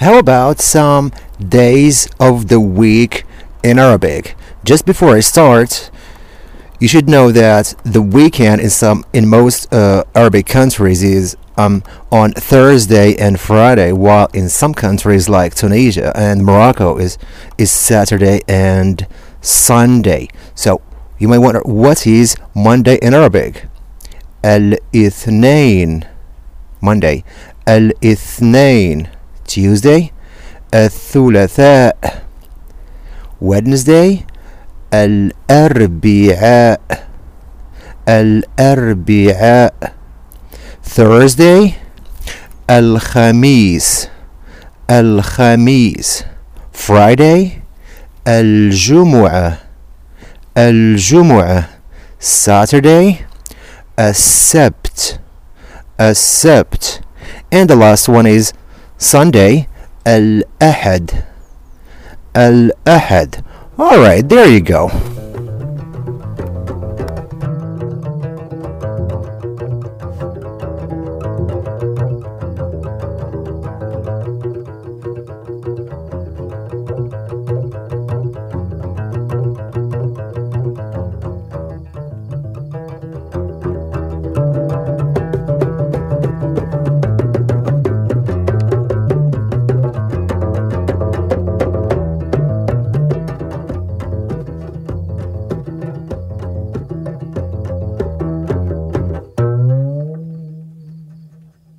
How about some days of the week in Arabic? Just before I start, you should know that the weekend in some in most uh, Arabic countries is um, on Thursday and Friday, while in some countries like Tunisia and Morocco is is Saturday and Sunday. So you may wonder what is Monday in Arabic? Al Ithnain, Monday. Al Ithnain. Tuesday الثلاثاء Wednesday الأربعاء الأربعاء Thursday الخميس الخميس Friday الجمعة الجمعة Saturday السبت السبت and the last one is Sunday, Al Ahad. Al Ahad. All right, there you go.